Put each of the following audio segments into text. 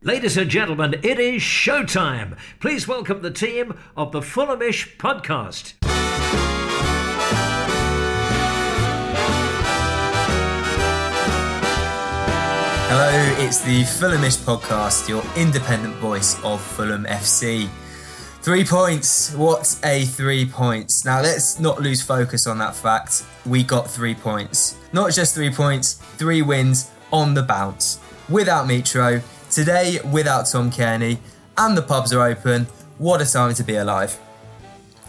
Ladies and gentlemen, it is showtime. Please welcome the team of the Fulhamish podcast. Hello, it's the Fulhamish podcast, your independent voice of Fulham FC. Three points. What a three points. Now, let's not lose focus on that fact. We got three points. Not just three points, three wins on the bounce. Without Mitro, today without Tom Cairney, and the pubs are open. What a time to be alive.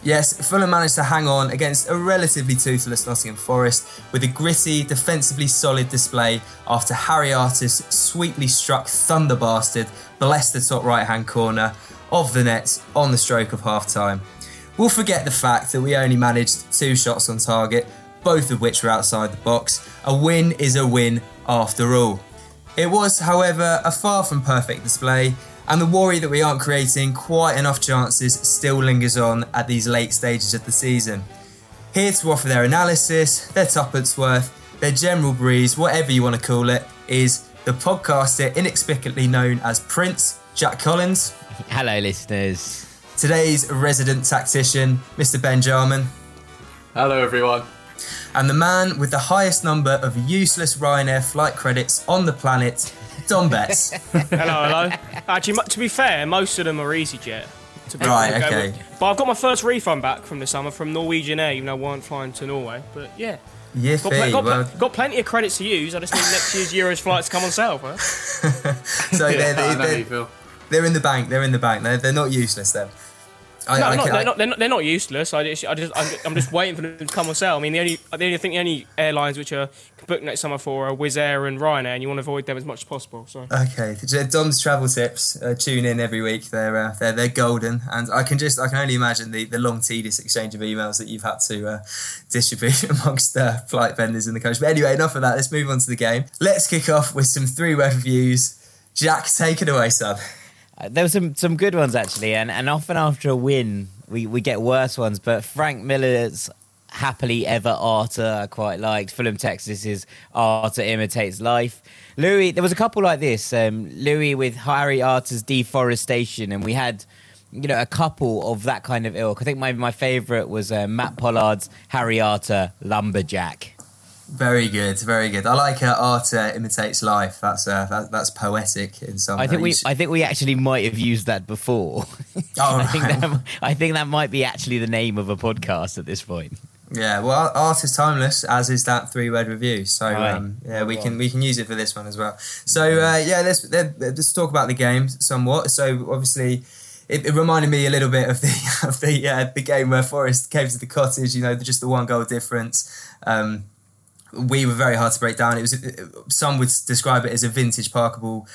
Yes, Fulham managed to hang on against a relatively toothless Nottingham Forest with a gritty, defensively solid display after Harry Arter's sweetly struck Thunder Bastard, bless the top right hand corner of the net on the stroke of half time. We'll forget the fact that we only managed two shots on target, both of which were outside the box. A win is a win after all. It was, however, a far from perfect display, and the worry that we aren't creating quite enough chances still lingers on at these late stages of the season. Here to offer their analysis, their tuppence worth, their general breeze, whatever you want to call it, is the podcaster inexplicably known as Prince, Jack Collins. Hello, listeners. Today's resident tactician, Mr. Ben Jarman. Hello, everyone. And the man with the highest number of useless Ryanair flight credits on the planet, Dom Betts. hello, hello. Actually, to be fair, most of them are EasyJet. To be right, okay. But I've got my first refund back from the summer from Norwegian Air, even though I weren't flying to Norway. But yeah. Yeah, got, pl- got, well, got, plenty of credits to use. I just need next year's Euros flights to come on sale. Huh? so they're, they're, they're, they're, in the bank. They're in the bank. They're, they're not useless then. I, no, I, not, they're, not, they're, not, they're not useless. I just, I just, I'm just waiting for them to come on sale. I mean, the only, the only think the only airlines which are booked next summer for are Wizz Air and Ryanair, and you want to avoid them as much as possible. So okay, Dom's travel tips. Uh, tune in every week. They're, uh, they're they're golden, and I can just, I can only imagine the, the long tedious exchange of emails that you've had to uh, distribute amongst uh, flight vendors in the country. But anyway, enough of that. Let's move on to the game. Let's kick off with some three word reviews. Jack, take it away, son. Uh, there were some some good ones actually, and, and often after a win, we, we get worse ones. But Frank Miller's happily ever Arter I quite liked. Fulham Texas's Arter imitates life. Louis, there was a couple like this. Um, Louis with Harry Arter's deforestation, and we had you know a couple of that kind of ilk. I think my my favourite was uh, Matt Pollard's Harry Arter lumberjack. Very good, very good. I like uh, art uh, imitates life. That's uh, that, that's poetic in some. I think ways. we I think we actually might have used that before. Oh, I think that I think that might be actually the name of a podcast at this point. Yeah, well, art is timeless, as is that three-word review. So right. um, yeah, we can we can use it for this one as well. So uh, yeah, let's let's talk about the game somewhat. So obviously. It, it, reminded me a little bit of the of the uh, the game where Forest came to the cottage. You know, just the one goal difference. Um, we were very hard to break down. It was some would describe it as a vintage Parkable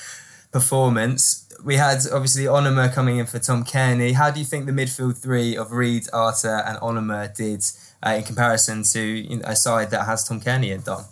performance. We had obviously Onomah coming in for Tom Cairney. How do you think the midfield three of Reed, Arter, and Onomah did uh, in comparison to a side that has Tom Cairney and Dom?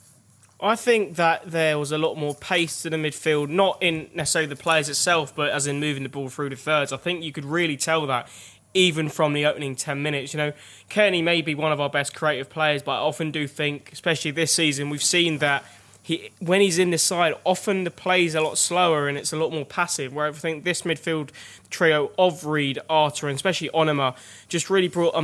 I think that there was a lot more pace to the midfield, not in necessarily the players itself, but as in moving the ball through the thirds. I think you could really tell that even from the opening 10 minutes. You know, Cairney may be one of our best creative players, but I often do think, especially this season, we've seen that he when he's in the side, often the play's a lot slower and it's a lot more passive. Where I think this midfield trio of Reed, Arter, and especially Onomah just really brought a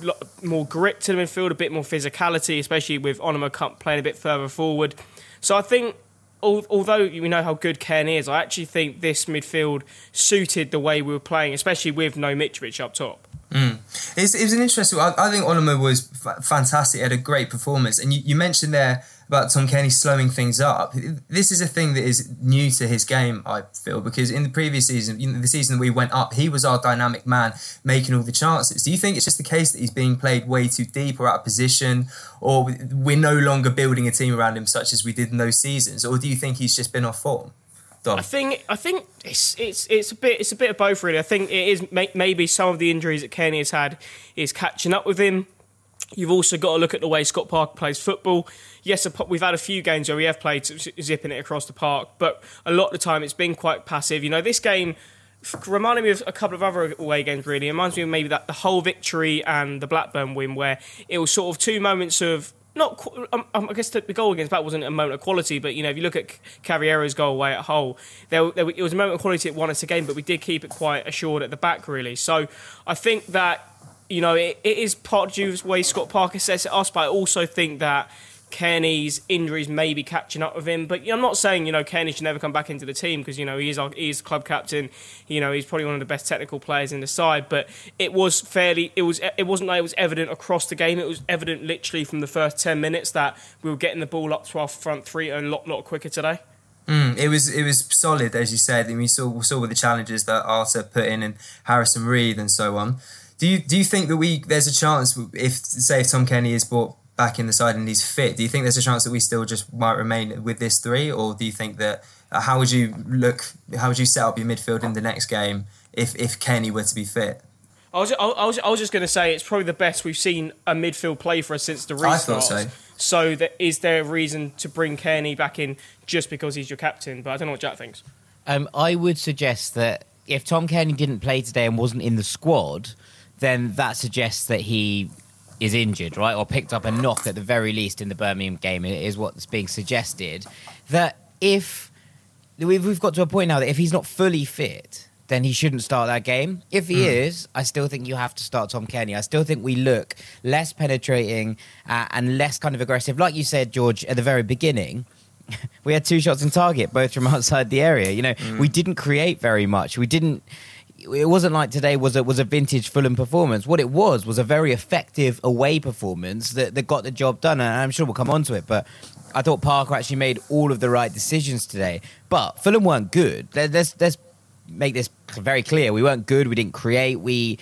lot more grit to the midfield, a bit more physicality, especially with Onomah playing a bit further forward. So I think although we know how good Ken is, I actually think this midfield suited the way we were playing, especially with no Mitrovic up top. Mm. It's, it was an interesting. I, I think Onomah was f- fantastic. He had a great performance, and you, you mentioned there about Tom Cairney slowing things up. This is a thing that is new to his game, I feel, because in the previous season, you know, the season that we went up, he was our dynamic man making all the chances. Do you think it's just the case that he's being played way too deep or out of position, or we're no longer building a team around him such as we did in those seasons, or do you think he's just been off form? I think I think it's it's it's a bit it's a bit of both really. I think it is maybe some of the injuries that Cairney has had is catching up with him. You've also got to look at the way Scott Parker plays football. Yes, we've had a few games where we have played zipping it across the park, but a lot of the time it's been quite passive. You know, this game reminded me of a couple of other away games. Really, it reminds me of maybe that the whole victory and the Blackburn win, where it was sort of two moments of not. Um, um, I guess the, goal against Bath wasn't a moment of quality, but you know, if you look at Cavaleiro's goal away at Hull, there, there, it was a moment of quality that won us a game, but we did keep it quite assured at the back, really. So I think that you know it, it is part due to the way Scott Parker says it us, but I also think that Cairney's injuries may be catching up with him. But I'm not saying you know Cairney should never come back into the team because you know he is our, he is club captain. You know he's probably one of the best technical players in the side. But it was fairly it was it wasn't like it was evident across the game. It was evident literally from the first ten minutes that we were getting the ball up to our front three a lot lot quicker today. Mm, it was it was solid as you said. and we saw we saw with the challenges that Arter put in and Harrison Reed and so on. Do you do you think that we there's a chance if say if Tom Cairney is brought back in the side and he's fit, do you think there's a chance that we still just might remain with this three, or do you think that uh, how would you look? How would you set up your midfield in the next game if if Cairney were to be fit? I was, I was, I was just going to say it's probably the best we've seen a midfield play for us since the restart. I thought so. So, that, is there a reason to bring Cairney back in just because he's your captain? But I don't know what Jack thinks. Um, I would suggest that if Tom Cairney didn't play today and wasn't in the squad, then that suggests that he is injured, right, or picked up a knock at the very least in the Birmingham game, is what's being suggested. That if we've, we've got to a point now that if he's not fully fit, then he shouldn't start that game. If he mm. is, I still think you have to start Tom Cairney. I still think we look less penetrating uh, and less kind of aggressive. Like you said, George, at the very beginning, we had two shots in target, both from outside the area. You know, mm. we didn't create very much. We didn't it wasn't like today was a, was a vintage Fulham performance. What it was was a very effective away performance that, that got the job done. And I'm sure we'll come on to it, but I thought Parker actually made all of the right decisions today. But Fulham weren't good. Let's let's make this very clear. We weren't good. We didn't create. We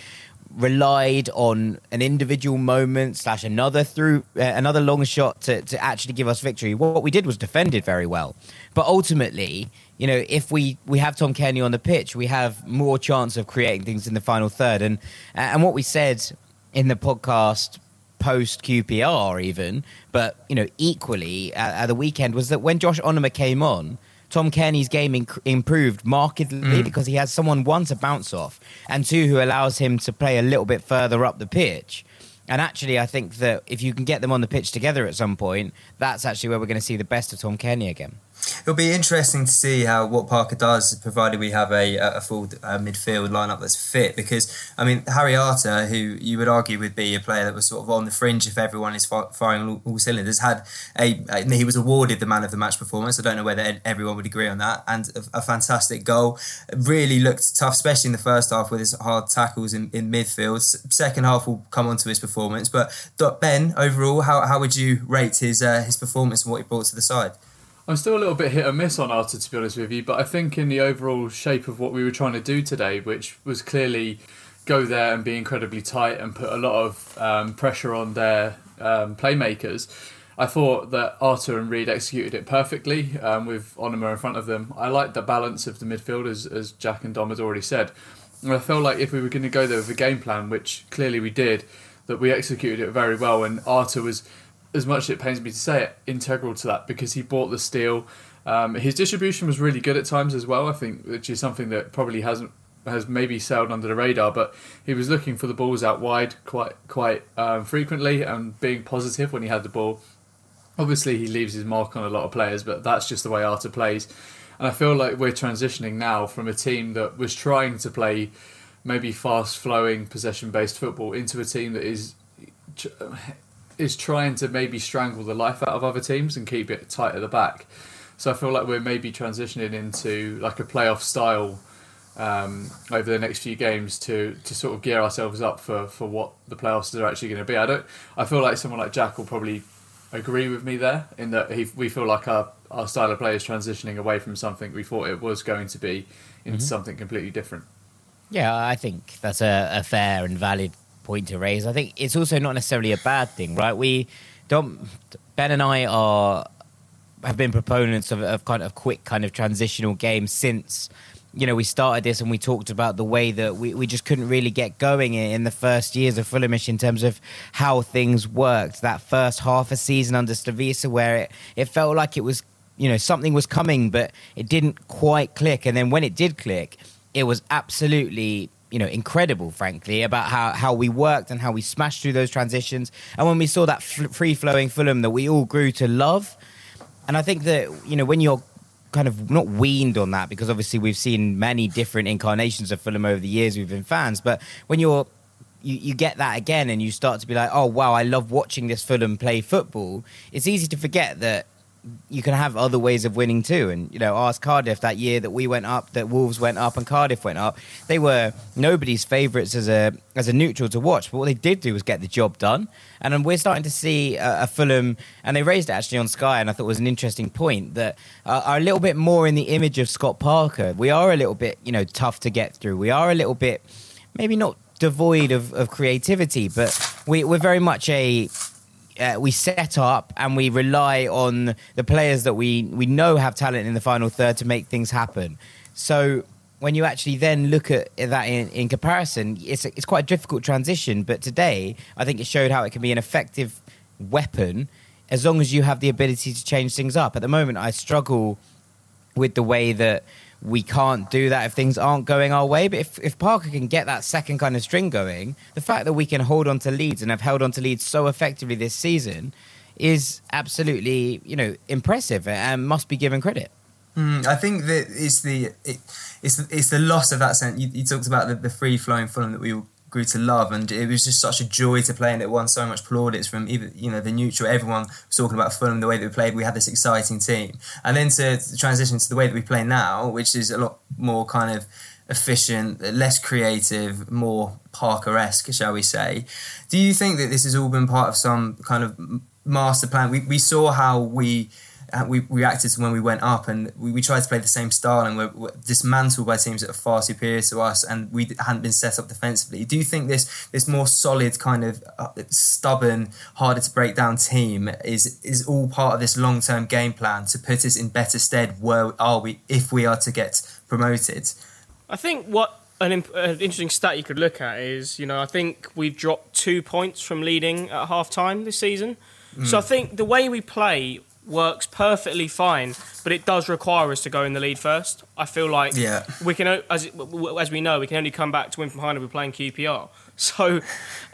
relied on an individual moment slash another through uh, another long shot to, to actually give us victory. What we did was defended very well, but ultimately you know, if we, we have Tom Cairney on the pitch, we have more chance of creating things in the final third. And and what we said in the podcast post QPR even, but you know, equally at, at, the weekend was that when Josh Onomah came on, Tom Cairney's game inc- improved markedly mm. because he has someone one to bounce off and two who allows him to play a little bit further up the pitch. And actually, I think that if you can get them on the pitch together at some point, that's actually where we're going to see the best of Tom Cairney again. It'll be interesting to see how what Parker does, provided we have a, a full uh, midfield lineup that's fit. Because I mean, Harry Arter, who you would argue would be a player that was sort of on the fringe if everyone is firing all, all cylinders, had a, he was awarded the man of the match performance. I don't know whether everyone would agree on that, and a, a fantastic goal. Really looked tough, especially in the first half with his hard tackles in, in midfield. Second half will come on to his performance, but Ben, overall, how, how would you rate his uh, his performance and what he brought to the side? I'm still a little bit hit or miss on Arter, to be honest with you, but I think in the overall shape of what we were trying to do today, which was clearly go there and be incredibly tight and put a lot of um, pressure on their um, playmakers. I thought that Arter and Reed executed it perfectly um, with Onomah in front of them. I liked the balance of the midfield, as, as Jack and Dom has already said. And I felt like if we were going to go there with a game plan, which clearly we did, that we executed it very well. And Arter was as much as it pains me to say it, integral to that because he bought the steel. Um, his distribution was really good at times as well. I think, which is something that probably hasn't has maybe sailed under the radar, but he was looking for the balls out wide quite quite um, frequently and being positive when he had the ball. Obviously, he leaves his mark on a lot of players, but that's just the way Arter plays. And I feel like we're transitioning now from a team that was trying to play maybe fast flowing possession based football into a team that is is trying to maybe strangle the life out of other teams and keep it tight at the back. So I feel like we're maybe transitioning into like a playoff style um, over the next few games to to sort of gear ourselves up for, for what the playoffs are actually going to be. I don't. I feel like someone like Jack will probably agree with me there in that he, we feel like our our style of play is transitioning away from something we thought it was going to be into mm-hmm. something completely different. Yeah, I think that's a, a fair and valid point to raise. I think it's also not necessarily a bad thing, right? We don't. Ben and I are have been proponents of, of kind of quick kind of transitional games since you know we started this and we talked about the way that we, we just couldn't really get going in the first years of Fulhamish in terms of how things worked. That first half a season under Slavisa where it, it felt like it was you know something was coming but it didn't quite click and then when it did click it was absolutely you know, incredible, frankly, about how, how we worked and how we smashed through those transitions. And when we saw that f- free flowing Fulham that we all grew to love. And I think that, you know, when you're kind of not weaned on that, because obviously we've seen many different incarnations of Fulham over the years, we've been fans, but when you're you, you get that again and you start to be like, oh, wow, I love watching this Fulham play football. It's easy to forget that you can have other ways of winning too. And you know, ask Cardiff that year that we went up, that Wolves went up, and Cardiff went up. They were nobody's favourites as a as a neutral to watch, but what they did do was get the job done. And um, we're starting to see a, a Fulham, and they raised it actually on Sky, and I thought it was an interesting point that uh, are a little bit more in the image of Scott Parker. We are a little bit, you know, tough to get through. We are a little bit, maybe not devoid of, of creativity, but we, we're very much a uh, we set up and we rely on the players that we, we know have talent in the final third to make things happen. So when you actually then look at that in, in comparison, it's, it's quite a difficult transition. But today, I think it showed how it can be an effective weapon as long as you have the ability to change things up. At the moment, I struggle with the way that we can't do that if things aren't going our way. But if, if Parker can get that second kind of string going, the fact that we can hold on to leads and have held on to leads so effectively this season is absolutely, you know, impressive and must be given credit. Mm, I think that it's the it, it's it's the loss of that sense. You, you talked about the, the free flowing Fulham that we grew to love, and it was just such a joy to play, and it won so much plaudits from even you know the neutral. Everyone was talking about Fulham, the way that we played. We had this exciting team, and then to, transition to the way that we play now, which is a lot more kind of efficient, less creative, more Parker-esque, shall we say? Do you think that this has all been part of some kind of master plan? We we saw how we we reacted to when we went up, and we, we tried to play the same style, and we're, we're, dismantled by teams that are far superior to us, and we hadn't been set up defensively. Do you think this this more solid kind of uh, stubborn, harder to break down team is is all part of this long term game plan to put us in better stead? Where are we if we are to get promoted? I think what an, imp- an, interesting stat you could look at is, you know, I think we've dropped two points from leading at half time this season. Mm. So I think the way we play works perfectly fine, but it does require us to go in the lead first. I feel like yeah. we can, as as we know, we can only come back to win from behind if we're playing QPR. So,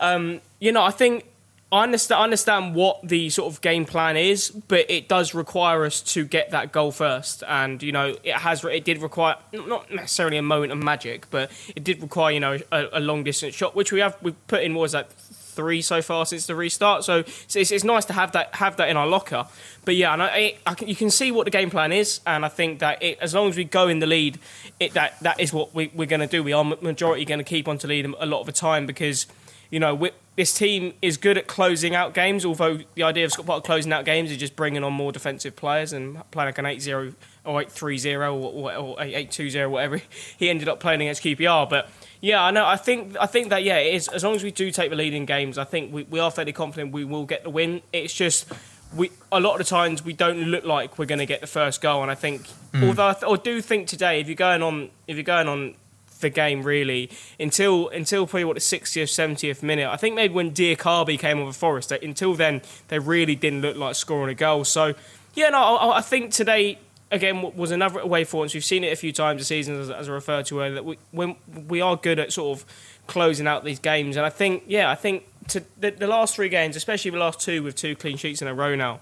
um, you know, I think I understand, I understand what the sort of game plan is, but it does require us to get that goal first. And you know, it has it did require not necessarily a moment of magic, but it did require you know a, a long distance shot, which we have we put in what was that three so far since the restart. So it's, it's, nice to have that have that in our locker. But yeah, and I, I, you can see what the game plan is, and I think that it, as long as we go in the lead, it, that that is what we, we're going to do. We are majority going to keep on to lead a lot of the time because you know we, this team is good at closing out games. Although the idea of Scott Parker closing out games is just bringing on more defensive players and playing like an 8-0 or 8-3-0 or, or 8-2-0, whatever he ended up playing against QPR, but yeah, I know. I think I think that yeah, it is. As long as we do take the lead in games, I think we, we are fairly confident we will get the win. It's just we a lot of the times we don't look like we're going to get the first goal, and I think mm. although I, th- I do think today, if you're going on if you're going on the game really until until probably what the 60th 70th minute I think maybe when Diakhaby came over Forest until then they really didn't look like scoring a goal so yeah no I, I think today again was another way forward. We've seen it a few times this season, as, as I referred to earlier. That we when we are good at sort of closing out these games, and I think yeah, I think to the, the last three games, especially the last two with two clean sheets in a row now,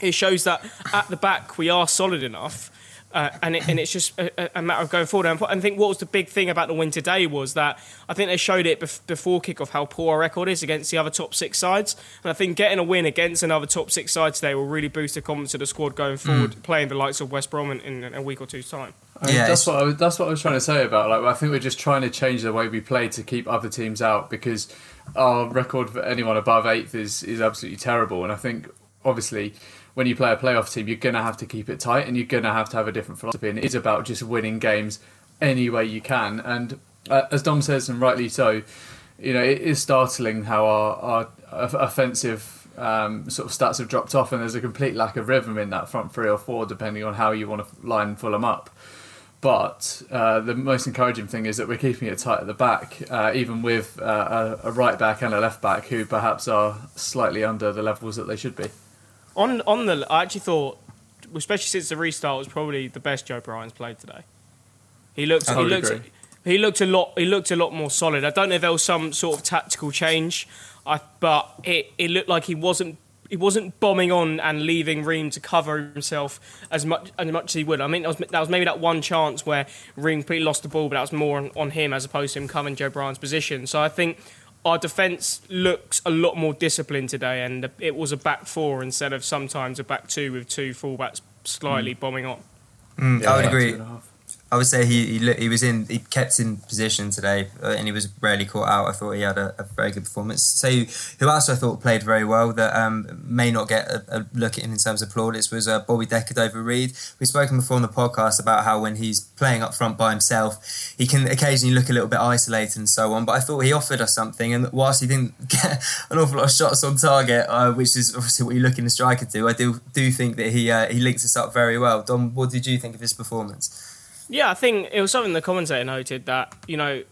it shows that at the back we are solid enough uh, and, it, and it's just a, a, matter of going forward. And I think what was the big thing about the win today was that I think they showed it bef- before kickoff how poor our record is against the other top six sides. And I think getting a win against another top six side today will really boost the confidence of the squad going forward, mm. playing the likes of West Brom in, in a week or two's time. I mean, yeah, that's what I was, that's what I was trying to say about. Like, I think we're just trying to change the way we play to keep other teams out because our record for anyone above eighth is is absolutely terrible. And I think obviously when you play a playoff team, you're going to have to keep it tight and you're going to have to have a different philosophy. And it is about just winning games any way you can. And uh, as Dom says, and rightly so, you know, it is startling how our, our offensive um, sort of stats have dropped off and there's a complete lack of rhythm in that front three or four, depending on how you want to line Fulham up. But uh, the most encouraging thing is that we're keeping it tight at the back, uh, even with uh, a, a right back and a left back who perhaps are slightly under the levels that they should be on on the, I actually thought, especially since the restart, was probably the best Joe Bryan's played today. He looks. he looks. Agree. he looked a lot. He looked a lot more solid. I don't know if there was some sort of tactical change, I, but it, it looked like he wasn't he wasn't bombing on and leaving Ream to cover himself as much as much as he would. I mean, that was, that was maybe that one chance where Ream completely lost the ball, but that was more on, on him as opposed to him covering Joe Bryan's position. So I think our defence looks a lot more disciplined today, and it was a back four instead of sometimes a back two with two fullbacks slightly mm. bombing on. Mm, I would agree. I would say he, he he was in he kept in position today uh, and he was rarely caught out. I thought he had a, a very good performance. So who else I thought played very well that um, may not get a, a look in in terms of plaudits was uh, Bobby Decordova-Reid. We've spoken before on the podcast about how when he's playing up front by himself, he can occasionally look a little bit isolated and so on. But I thought he offered us something, and whilst he didn't get an awful lot of shots on target, uh, which is obviously what you're looking to striker to, I do do think that he uh, he links us up very well. Dom, what did you think of his performance? Yeah, I think it was something the commentator noted that you know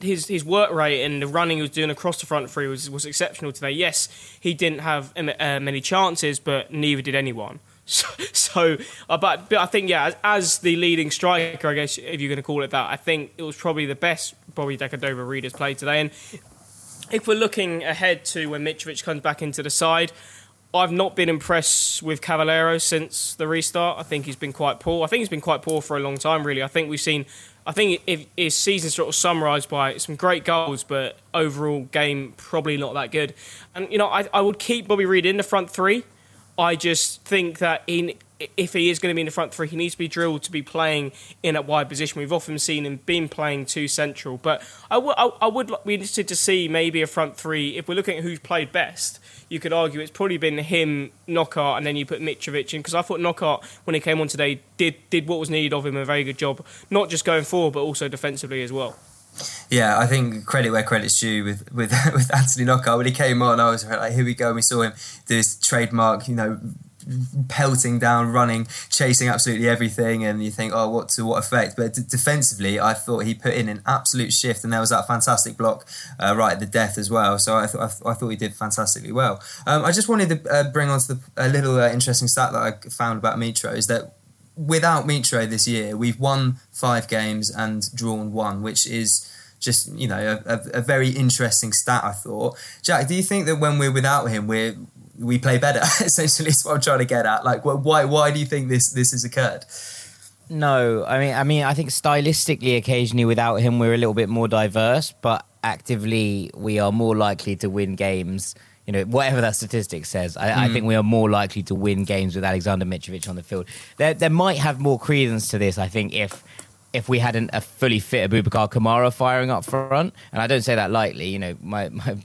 his his work rate and the running he was doing across the front three was was exceptional today. Yes, he didn't have uh, many chances, but neither did anyone. So, so uh, but, but I think yeah, as, as, the leading striker, I guess if you're going to call it that, I think it was probably the best Bobby Decordova-Reid has played today. And if we're looking ahead to when Mitrovic comes back into the side, I've not been impressed with Cavaleiro since the restart. I think he's been quite poor. I think he's been quite poor for a long time, really. I think we've seen. I think if his season sort of summarised by some great goals, but overall game probably not that good. And you know, I, I would keep Bobby Reed in the front three. I just think that in if he is going to be in the front three, he needs to be drilled to be playing in a wide position. We've often seen him being playing too central, but I, w- I, I would be interested to see maybe a front three. If we're looking at who's played best, you could argue it's probably been him, Knockaert, and then you put Mitrovic in because I thought Knockaert when he came on today did did what was needed of him a very good job, not just going forward but also defensively as well. Yeah, I think credit where credit's due with with with Anthony Knockaert when he came on. I was like, here we go. And we saw him do his trademark, you know, pelting down, running, chasing absolutely everything, and you think, oh, what to what effect? But d- defensively, I thought he put in an absolute shift, and there was that fantastic block uh, right at the death as well. So I, th- I, th- I thought he did fantastically well. Um, I just wanted to uh, bring on to the, a little uh, interesting stat that I found about Mitro is that without Mitro this year, we've won five games and drawn one, which is just you know a, a, a, very interesting stat. I thought, Jack, do you think that when we're without him, we're we play better. Essentially, is what I'm trying to get at. Like, why why do you think this this has occurred? No, I mean, I mean, I think stylistically, occasionally without him, we're a little bit more diverse, but actively, we are more likely to win games. You know, whatever that statistic says, I, mm. I think we are more likely to win games with Aleksandar Mitrovic on the field. There, there might have more credence to this, I think, if if we hadn't a fully fit Aboubakar Kamara firing up front, and I don't say that lightly. You know, my my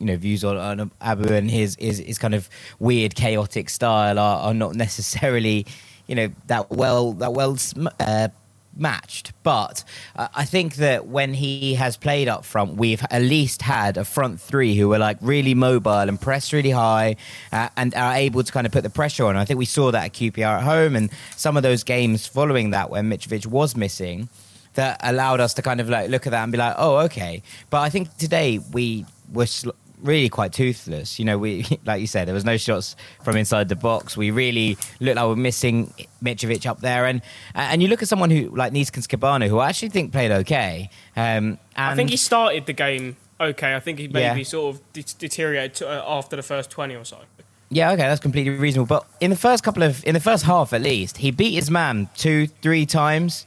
you know views on, on Abu and his, his his kind of weird chaotic style are, are not necessarily you know that well that well uh, matched. But uh, I think that when he has played up front, we've at least had a front three who were like really mobile and press really high uh, and are able to kind of put the pressure on. I think we saw that at QPR at home and some of those games following that when Mitrovic was missing that allowed us to kind of like look at that and be like, oh, okay. But I think today we were sl- really quite toothless. You know, we like you said, there was no shots from inside the box. We really looked like we're missing Mitrovic up there, and and you look at someone who like Neeskens Kebano, who I actually think played okay. Um, I think he started the game okay. I think he maybe yeah. sort of de- deteriorated uh, after the first twenty or so. Yeah, okay, that's completely reasonable. But in the first couple of, in the first half at least, he beat his man two, three times,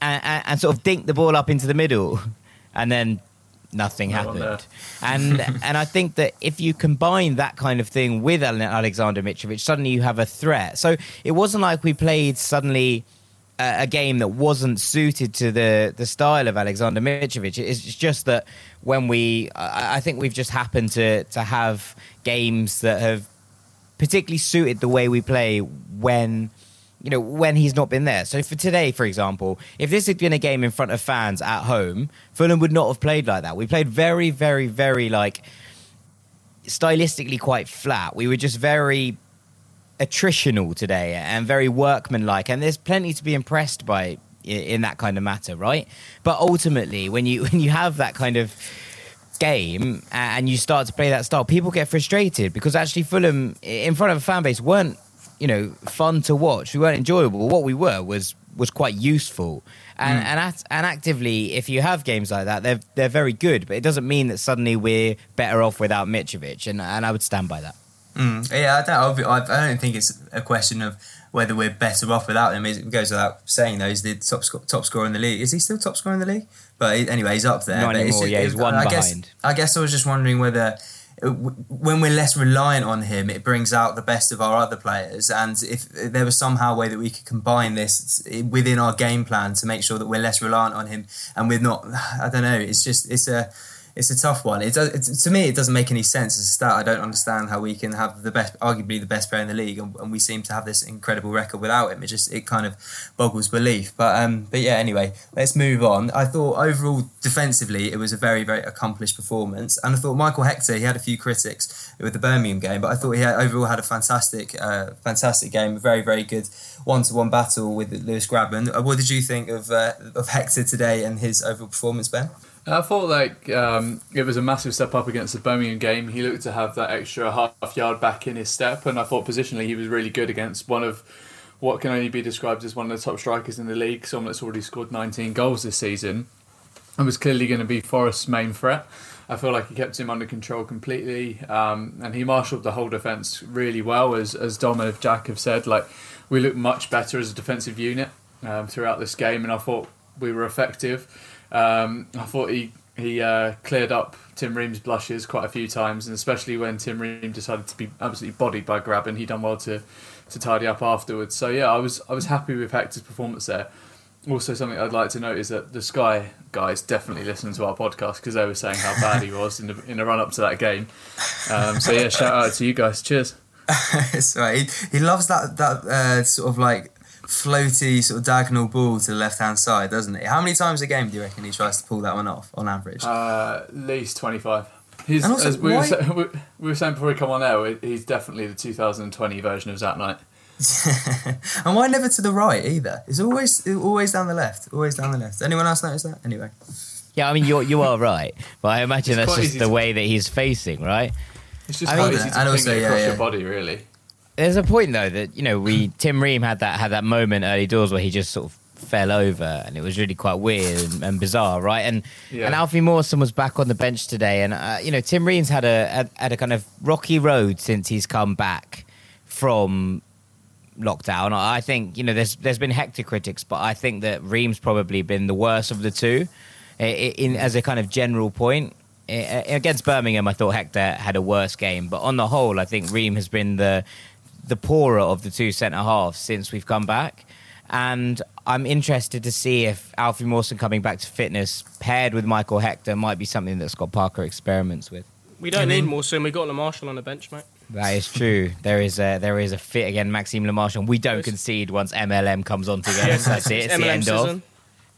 and, and, and sort of dinked the ball up into the middle, and then nothing happened. and and I think that if you combine that kind of thing with Aleksandar Mitrovic, suddenly you have a threat. So it wasn't like we played suddenly a, a game that wasn't suited to the the style of Aleksandar Mitrovic. It's just that when we, I, I think we've just happened to to have games that have particularly suited the way we play when you know, when he's not been there. So for today, for example, if this had been a game in front of fans at home, Fulham would not have played like that. We played very, very, very like stylistically quite flat. We were just very attritional today and very workmanlike. And there's plenty to be impressed by in that kind of matter, right? But ultimately, when you when you have that kind of game and you start to play that style, people get frustrated because actually Fulham in front of a fan base weren't you know, fun to watch. We weren't enjoyable. What we were was was quite useful. And Mm. and act, and actively, if you have games like that, they're they're very good. But it doesn't mean that suddenly we're better off without Mitrovic. And and I would stand by that. Mm, yeah, I don't. I don't think it's a question of whether we're better off without him. It goes without saying though. He's the top sc- top scorer in the league. Is he still top scorer in the league? But anyway, he's up there. Not anymore, yeah, he's one I guess, behind. I guess I was just wondering whether. When we're less reliant on him, it brings out the best of our other players. And if there was somehow a way that we could combine this within our game plan to make sure that we're less reliant on him, and we're not, I don't know. It's just it's a it's a tough one. It it's, to me, it doesn't make any sense as a stat. I don't understand how we can have the best, arguably the best player in the league, and, and we seem to have this incredible record without him. It just it kind of boggles belief. But um, but yeah. Anyway, let's move on. I thought overall defensively, it was a very very accomplished performance, and I thought Michael Hector he had a few critics with the Birmingham game, but I thought he had, overall had a fantastic uh, fantastic game, a very very good one to one battle with Lewis Grabban. Uh, What did you think of uh, of Hector today and his overall performance, Ben? I thought like um, it was a massive step up against the Birmingham game. He looked to have that extra half yard back in his step, and I thought positionally he was really good against one of what can only be described as one of the top strikers in the league, someone that's already scored 19 goals this season, and was clearly going to be Forest's main threat. I feel like he kept him under control completely, um, and he marshalled the whole defence really well. As as Dom and Jack have said, like we looked much better as a defensive unit um, throughout this game, and I thought we were effective. Um, I thought he he uh, cleared up Tim Ream's blushes quite a few times, and especially when Tim Ream decided to be absolutely bodied by Grabban, he done well to to tidy up afterwards. So yeah, I was I was happy with Hector's performance there. Also, something I'd like to note is that the Sky guys definitely listened to our podcast because they were saying how bad he was in the in the run up to that game. Um, so yeah, shout out to you guys. Cheers. Right. He, he loves that that uh, sort of like floaty sort of diagonal ball to the left hand side, doesn't he? How many times a game do you reckon he tries to pull that one off on average? Uh, at least twenty five. He's, And also, as we, why- were sa- we we were saying before we come on there, he's definitely the 2020 version of Zat Knight. and why never to the right either? It's always always down the left. Always down the left. Anyone else notice that? Anyway. Yeah, I mean you you are right, but I imagine It's that's just the to- way that he's facing, right? It's just I how mean- easy to And ping also, yeah, across yeah. your body, really. There's a point though that you know we Tim Ream had that had that moment early doors where he just sort of fell over and it was really quite weird and, and bizarre, right? And Yeah. and Alfie Mawson was back on the bench today, and uh, you know Tim Ream's had a had, had a kind of rocky road since he's come back from lockdown. I think you know there's there's been Hector critics, but I think that Ream's probably been the worst of the two. I- I- In as a kind of general point, against Birmingham, I thought Hector had a worse game, but on the whole, I think Ream has been the the poorer of the two centre halves since we've come back. And I'm interested to see if Alfie Mawson coming back to fitness paired with Michael Hector might be something that Scott Parker experiments with. We don't I mean- need more soon. We got Marshall on the bench, mate. That is true. There is a there is a fit again, Maxime Lemarche, and we don't concede once MLM comes on together. That's it. It's the end season. of.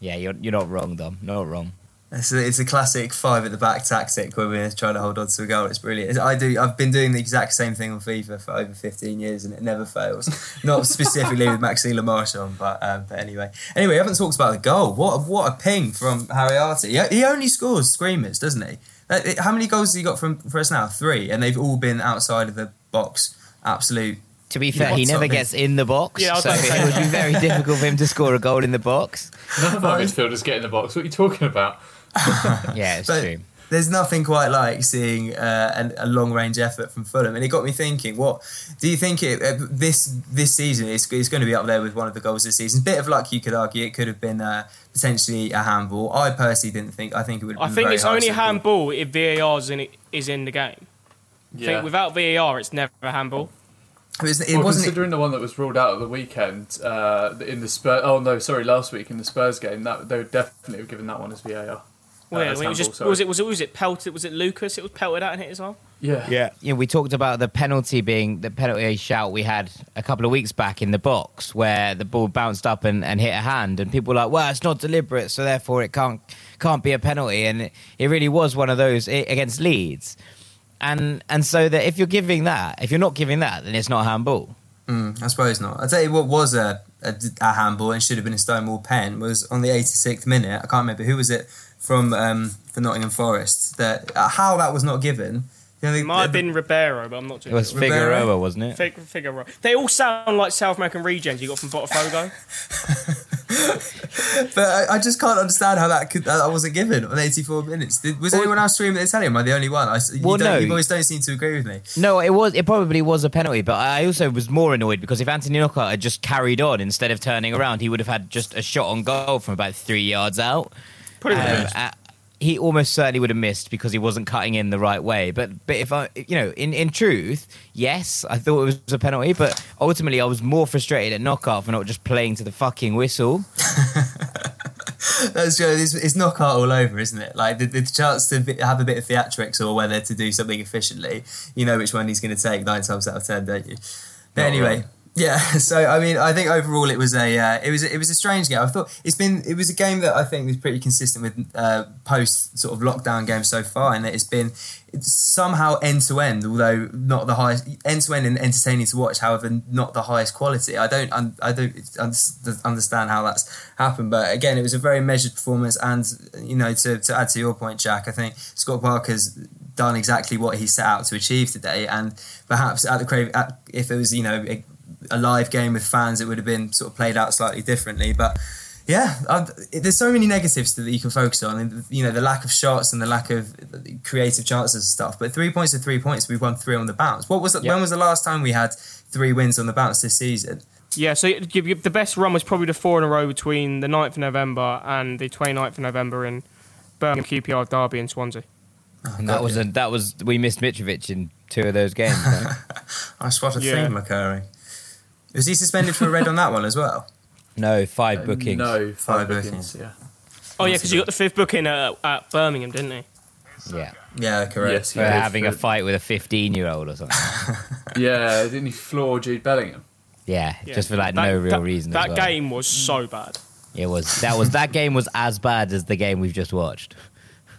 Yeah, you're you're not wrong, Dom. Not wrong. It's a, it's a classic five at the back tactic where we're trying to hold on to a goal. It's brilliant. It's- I do. I've been doing the exact same thing on FIFA for over 15 years, and it never fails. Not specifically with Maxime Le Marchand, but um, but anyway. Anyway, we haven't talked about the goal. What a, what a ping from Harry Arter. He, he only scores screamers, doesn't he? It- How many goals has he got from for us now? Three, and they've all been outside of the box. Absolute. To be fair, he never gets in the box, Yeah, so it would be very difficult for him to score a goal in the box. None of our midfielders get in the box. What are you talking about? Yeah, it's But true. there's nothing quite like seeing uh, an, a long range effort from Fulham, and it got me thinking. What do you think? It, uh, this this season is, is going to be up there with one of the goals this season. Bit of luck, you could argue. It could have been uh, potentially a handball. I personally didn't think. I think it would. I been think very it's only to a handball if VAR is in, it, is in the game. I think without VAR, it's never a handball. It, was, it well, wasn't. considering the one that was ruled out at the weekend uh, in the Spurs. Oh no, sorry, last week in the Spurs game, that they would definitely have given that one as VAR. Well, Uh, yeah, as it was handball, just was it was it was it pelted? Was it Lucas? It was pelted out and hit his arm. Yeah. Yeah, yeah. We talked about the penalty being the penalty shout we had a couple of weeks back in the box, where the ball bounced up and, and hit a hand, and people were like, "Well, it's not deliberate, so therefore it can't can't be a penalty." And it, it really was one of those i- against Leeds, and and so that if you're giving that, if you're not giving that, then it's not a handball. Mm, I suppose not. I'll tell you what was a, a, a handball and should have been a Stonewall pen was on the 86th minute. I can't remember who was it from um, for Nottingham Forest. That uh, how that was not given You know, the- It might have been Ribeiro, but I'm not too It was sure. Rivera? Figueroa, wasn't it? Fig- Figueroa. They all sound like South American regens you got from Botafogo. But I, I just can't understand how that could that wasn't given on 84 minutes. Did, was anyone else streaming the Italian? Am I the only one? I, you, Well, no. you always don't seem to agree with me. No, it was. It probably was a penalty, but I also was more annoyed because if Anthony Knockaert had just carried on instead of turning around, he would have had just a shot on goal from about three yards out. Pretty Um, much. uh, he almost certainly would have missed because he wasn't cutting in the right way. But but if I, you know, in, in truth, yes, I thought it was a penalty. But ultimately, I was more frustrated at Knockaert for not just playing to the fucking whistle. That's true. It's, it's Knockaert all over, isn't it? Like the, the chance to have a bit of theatrics or whether to do something efficiently. You know which one he's going to take nine times out of ten, don't you? But Not anyway, wrong. Yeah. So I mean, I think overall it was a uh, it was it was a strange game. I thought it's been it was a game that I think was pretty consistent with uh, post sort of lockdown games so far, and it's been it's somehow end to end, although not the highest end to end and entertaining to watch. However, not the highest quality. I don't I don't understand how that's happened, but again, it was a very measured performance. And you know, to to add to your point, Jack, I think Scott Parker's done exactly what he set out to achieve today, and perhaps at the crave, if it was you know a live game with fans, it would have been sort of played out slightly differently, but. Yeah, i there's so many negatives that you can focus on, and you know the lack of shots and the lack of creative chances and stuff. But three points are three points. We've won three on the bounce. What was it, Yeah. when was the last time we had three wins on the bounce this season? Yeah, so you- you- the best run was probably the four in a row between the 9th of November and the 29th of November in Birmingham QPR Derby in Swansea. Oh, and that was a, that was we missed Mitrovic in two of those games. right? I spot a Yeah. theme occurring. Was he suspended for a red on that one as well? no, five bookings. No, Five five bookings. bookings. Yeah. Oh, yeah, because you got the fifth booking at, at Birmingham, didn't he? Yeah, Yeah, correct. Yes, he for did having a for- fight with a fifteen-year-old or something. Yeah, didn't he floor Jude Bellingham? Yeah, Yeah. just for like That- no real that- reason. That as well. game was so bad. It was that was that game was as bad as the game we've just watched.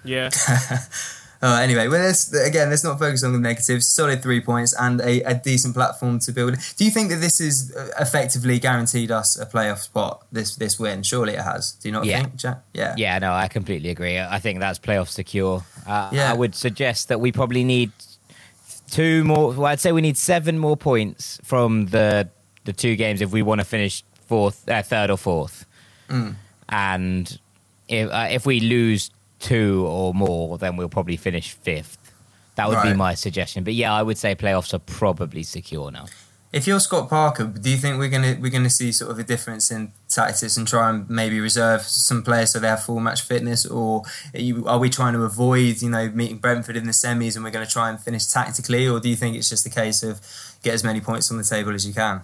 Yeah. Uh, anyway, well, let's, again, let's not focus on the negatives. Solid three points and a, a decent platform to build. Do you think that this has uh, effectively guaranteed us a playoff spot? This this win, surely it has. Do you not Yeah. think, Jack? Yeah. Yeah, no, I completely agree. I think that's playoff secure. Uh, Yeah. I would suggest that we probably need two more. Well, I'd say we need seven more points from the the two games if we want to finish fourth, uh, third, or fourth. Mm. And if uh, if we lose two or more, then we'll probably finish fifth. That would be my suggestion. But yeah, I would say playoffs are probably secure now. If you're Scott Parker, do you think we're gonna we're gonna see sort of a difference in tactics and try and maybe reserve some players so they have full match fitness, or are, you, are we trying to avoid you know meeting Brentford in the semis and we're going to try and finish tactically, or do you think it's just a case of get as many points on the table as you can?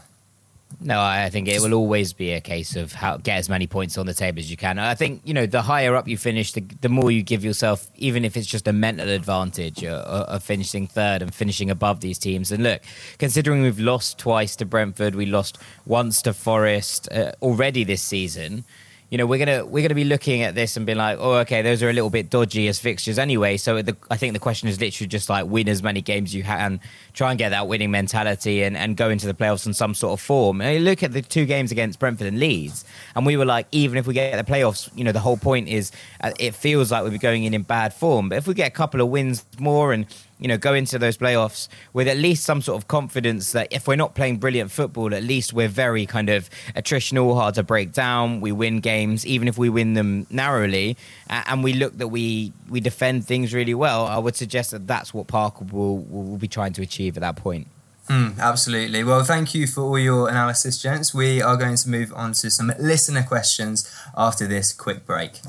No, I think it will always be a case of how get as many points on the table as you can. I think you know the higher up you finish, the, the more you give yourself, even if it's just a mental advantage uh, of finishing third and finishing above these teams. And look, considering we've lost twice to Brentford, we lost once to Forest uh, already this season. You know, we're gonna we're gonna be looking at this and being like, oh, okay, those are a little bit dodgy as fixtures anyway. So the, I think the question is literally just like win as many games you can, try and get that winning mentality, and, and go into the playoffs in some sort of form. And you look at the two games against Brentford and Leeds, and we were like, even if we get the playoffs, you know, the whole point is uh, it feels like we're going in in bad form. But if we get a couple of wins more and you know, go into those playoffs with at least some sort of confidence that if we're not playing brilliant football, at least we're very kind of attritional, hard to break down. We win games, even if we win them narrowly, and we look that we we defend things really well. I would suggest that that's what Parker will will be trying to achieve at that point. Mm, absolutely. Well, thank you for all your analysis, gents. We are going to move on to some listener questions after this quick break.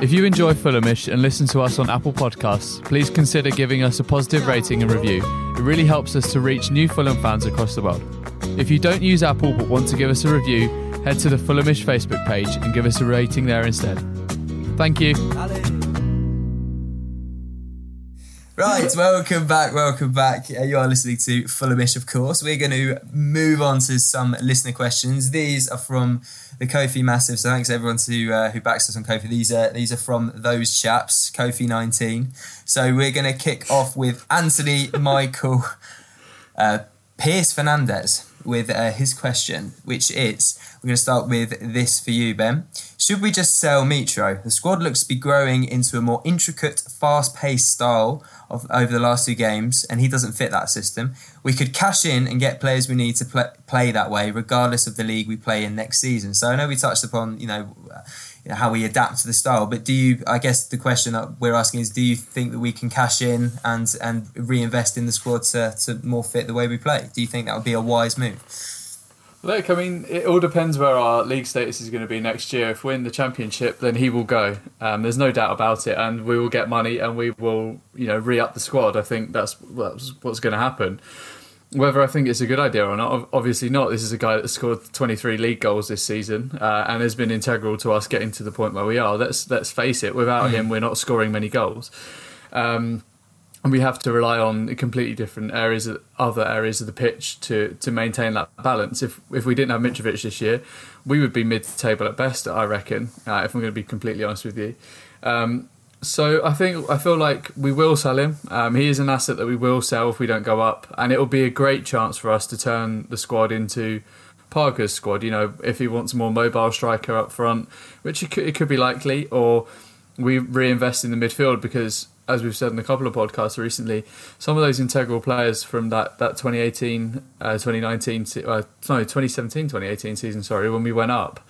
If you enjoy Fulhamish and listen to us on Apple Podcasts, please consider giving us a positive rating and review. It really helps us to reach new Fulham fans across the world. If you don't use Apple but want to give us a review, head to the Fulhamish Facebook page and give us a rating there instead. Thank you. Right, welcome back, welcome back. Uh, you are listening to Fulhamish, of course. We're going to move on to some listener questions. These are from the Ko-fi Massive, so thanks everyone to uh, who backs us on Ko-fi. These are these are from those chaps, Ko-fi nineteen. So we're going to kick off with Anthony Michael uh, Pierce Fernandez. With uh, his question, which is we're going to start with this for you, Ben. Should we just sell Mitro? The squad looks to be growing into a more intricate, fast paced style of over the last two games, and he doesn't fit that system. We could cash in and get players we need to play, play that way, regardless of the league we play in next season. So I know we touched upon, you know, how we adapt to the style. But do you? I guess the question that we're asking is: Do you think that we can cash in and and reinvest in the squad to, to more fit the way we play? Do you think that would be a wise move? Look, I mean, it all depends where our league status is going to be next year. If we're in the championship, then he will go. Um, there's no doubt about it, and we will get money, and we will, you know, re-up the squad. I think that's, that's what's going to happen. Whether I think it's a good idea or not, obviously not. This is a guy that scored 23 league goals this season uh, and has been integral to us getting to the point where we are. Let's let's face it. Without mm. him, we're not scoring many goals, um, and we have to rely on completely different areas, of, other areas of the pitch to to maintain that balance. If if we didn't have Mitrovic this year, we would be mid-table at best. I reckon. Uh, if I'm going to be completely honest with you. Um, so I think I feel like we will sell him. Um, he is an asset that we will sell if we don't go up, and it will be a great chance for us to turn the squad into Parker's squad. You know, if he wants a more mobile striker up front, which it could, it could be likely, or we reinvest in the midfield because, as we've said in a couple of podcasts recently, some of those integral players from that that 2018, uh, 2019, uh, no 2017, 2018 season, sorry, when we went up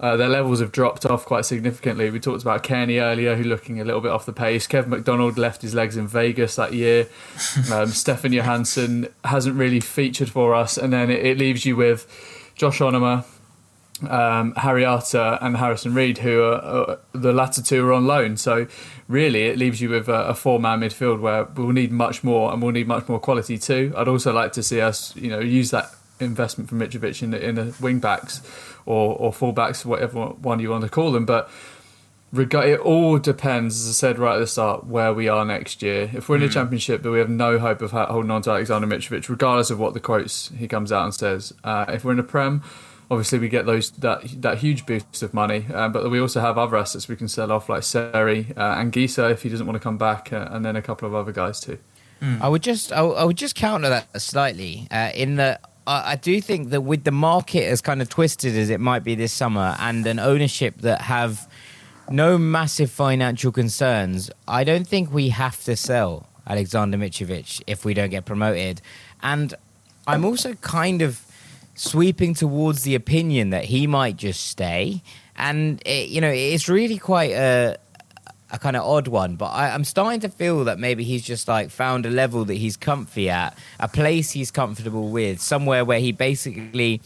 uh, their levels have dropped off quite significantly. We talked about Kenny earlier, who looking a little bit off the pace. Kevin McDonald left his legs in Vegas that year. Um, Stefan Johansen hasn't really featured for us, and then it, it leaves you with Josh Onomah, um, Harry Arter, and Harrison Reed, who are uh, the latter two are on loan. So really, it leaves you with a, a four-man midfield where we'll need much more, and we'll need much more quality too. I'd also like to see us, you know, use that investment from Mitrovic in the, in the wing backs or or fullbacks, whatever one you want to call them. But it all depends, as I said right at the start, where we are next year. If we're in the mm. championship, but we have no hope of holding on to Aleksandar Mitrovic, regardless of what the quotes he comes out and says. Uh, if we're in the Prem, obviously we get those that that huge boost of money, uh, but we also have other assets we can sell off, like Seri uh, and Anguissa if he doesn't want to come back, uh, and then a couple of other guys too. Mm. I would just I, I, would just counter that slightly uh, in that I, do think that with the market as kind of twisted as it might be this summer, and an ownership that have no massive financial concerns, I don't think we have to sell Aleksandar Mitrovic if we don't get promoted. And I'm also kind of sweeping towards the opinion that he might just stay. And it, you know, it's really quite a a kind of odd one, but I, am starting to feel that maybe he's just like found a level that he's comfy at, a place he's comfortable with, somewhere where he basically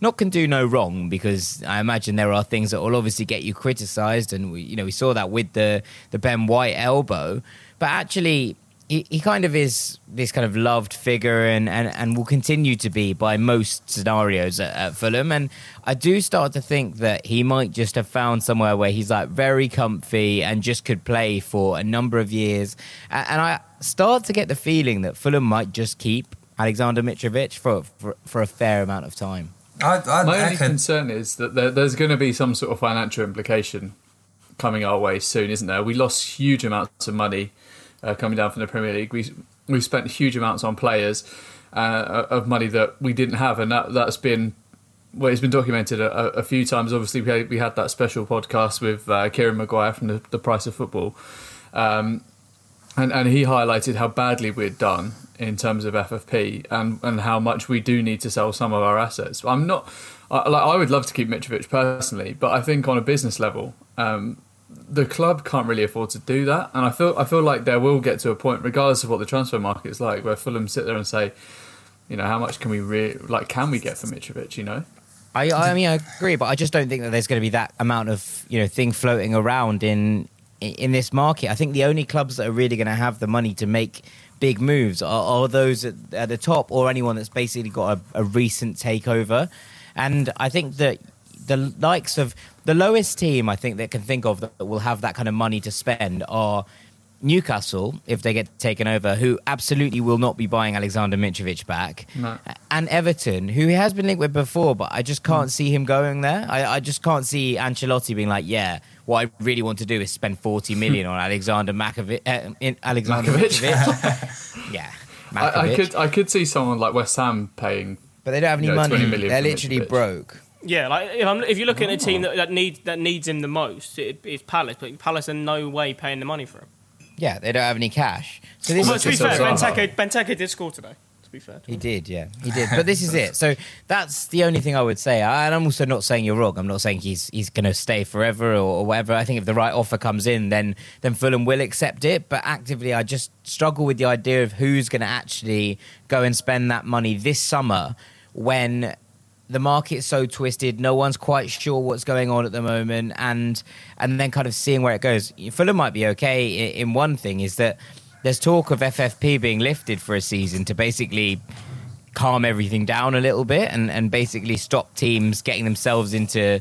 not can do no wrong because I imagine there are things that will obviously get you criticised, and we, you know we saw that with the the Ben White elbow, but actually he, he kind of is this kind of loved figure and, and, and will continue to be by most scenarios at, at, Fulham. And I do start to think that he might just have found somewhere where he's like very comfy and just could play for a number of years. And, and I start to get the feeling that Fulham might just keep Aleksandar Mitrovic for, for, for a fair amount of time. I, I, My only concern is that there, there's going to be some sort of financial implication coming our way soon, isn't there? We lost huge amounts of money uh, coming down from the Premier League. We we spent huge amounts on players uh, of money that we didn't have, and that that's been well, it's been documented a, a few times. Obviously, we had, we had that special podcast with uh, Kieran Maguire from the, the Price of Football, um, and and he highlighted how badly we'd done in terms of FFP and and how much we do need to sell some of our assets. I'm not. I, like I would love to keep Mitrovic personally, but I think on a business level, um, the club can't really afford to do that, and I feel I feel like there will get to a point, regardless of what the transfer market is like, where Fulham sit there and say, you know, how much can we re- like can we get for Mitrovic? You know. I, I mean, I agree, but I just don't think that there's going to be that amount of you know thing floating around in in this market. I think the only clubs that are really going to have the money to make big moves are, are those at, at, the top or anyone that's basically got a, a recent takeover. And I think that the likes of the lowest team I think that can think of that will have that kind of money to spend are Newcastle, if they get taken over, who absolutely will not be buying Aleksandar Mitrovic back, no. and Everton, who he has been linked with before, but I just can't mm. see him going there. I, I, just can't see Ancelotti being like, yeah, what I really want to do is spend 40 million on Aleksandar Makovic. Uh, Aleksandar Mitrovic. yeah. I, I, could I could see someone like West Ham paying But they don't have any Yeah, 20 money. They're literally Mitrovic. broke. Yeah, like if, I'm, if you're looking at a Oh. team that, that needs that needs him the most, it, it's Palace. But Palace are no way paying the money for him. Yeah, they don't have any cash. So this Well, is to be fair, Benteke, Benteke did score today. To be fair, to He did, yeah, he did. But this is it. So that's the only thing I would say. And I'm also not saying you're wrong. I'm not saying he's he's going to stay forever or, or whatever. I think if the right offer comes in, then then Fulham will accept it. But actively, I just struggle with the idea of who's going to actually go and spend that money this summer when the market's so twisted. No one's quite sure what's going on at the moment, and and then kind of seeing where it goes. Fulham might be okay in one thing is that there's talk of FFP being lifted for a season to basically calm everything down a little bit and, and basically stop teams getting themselves into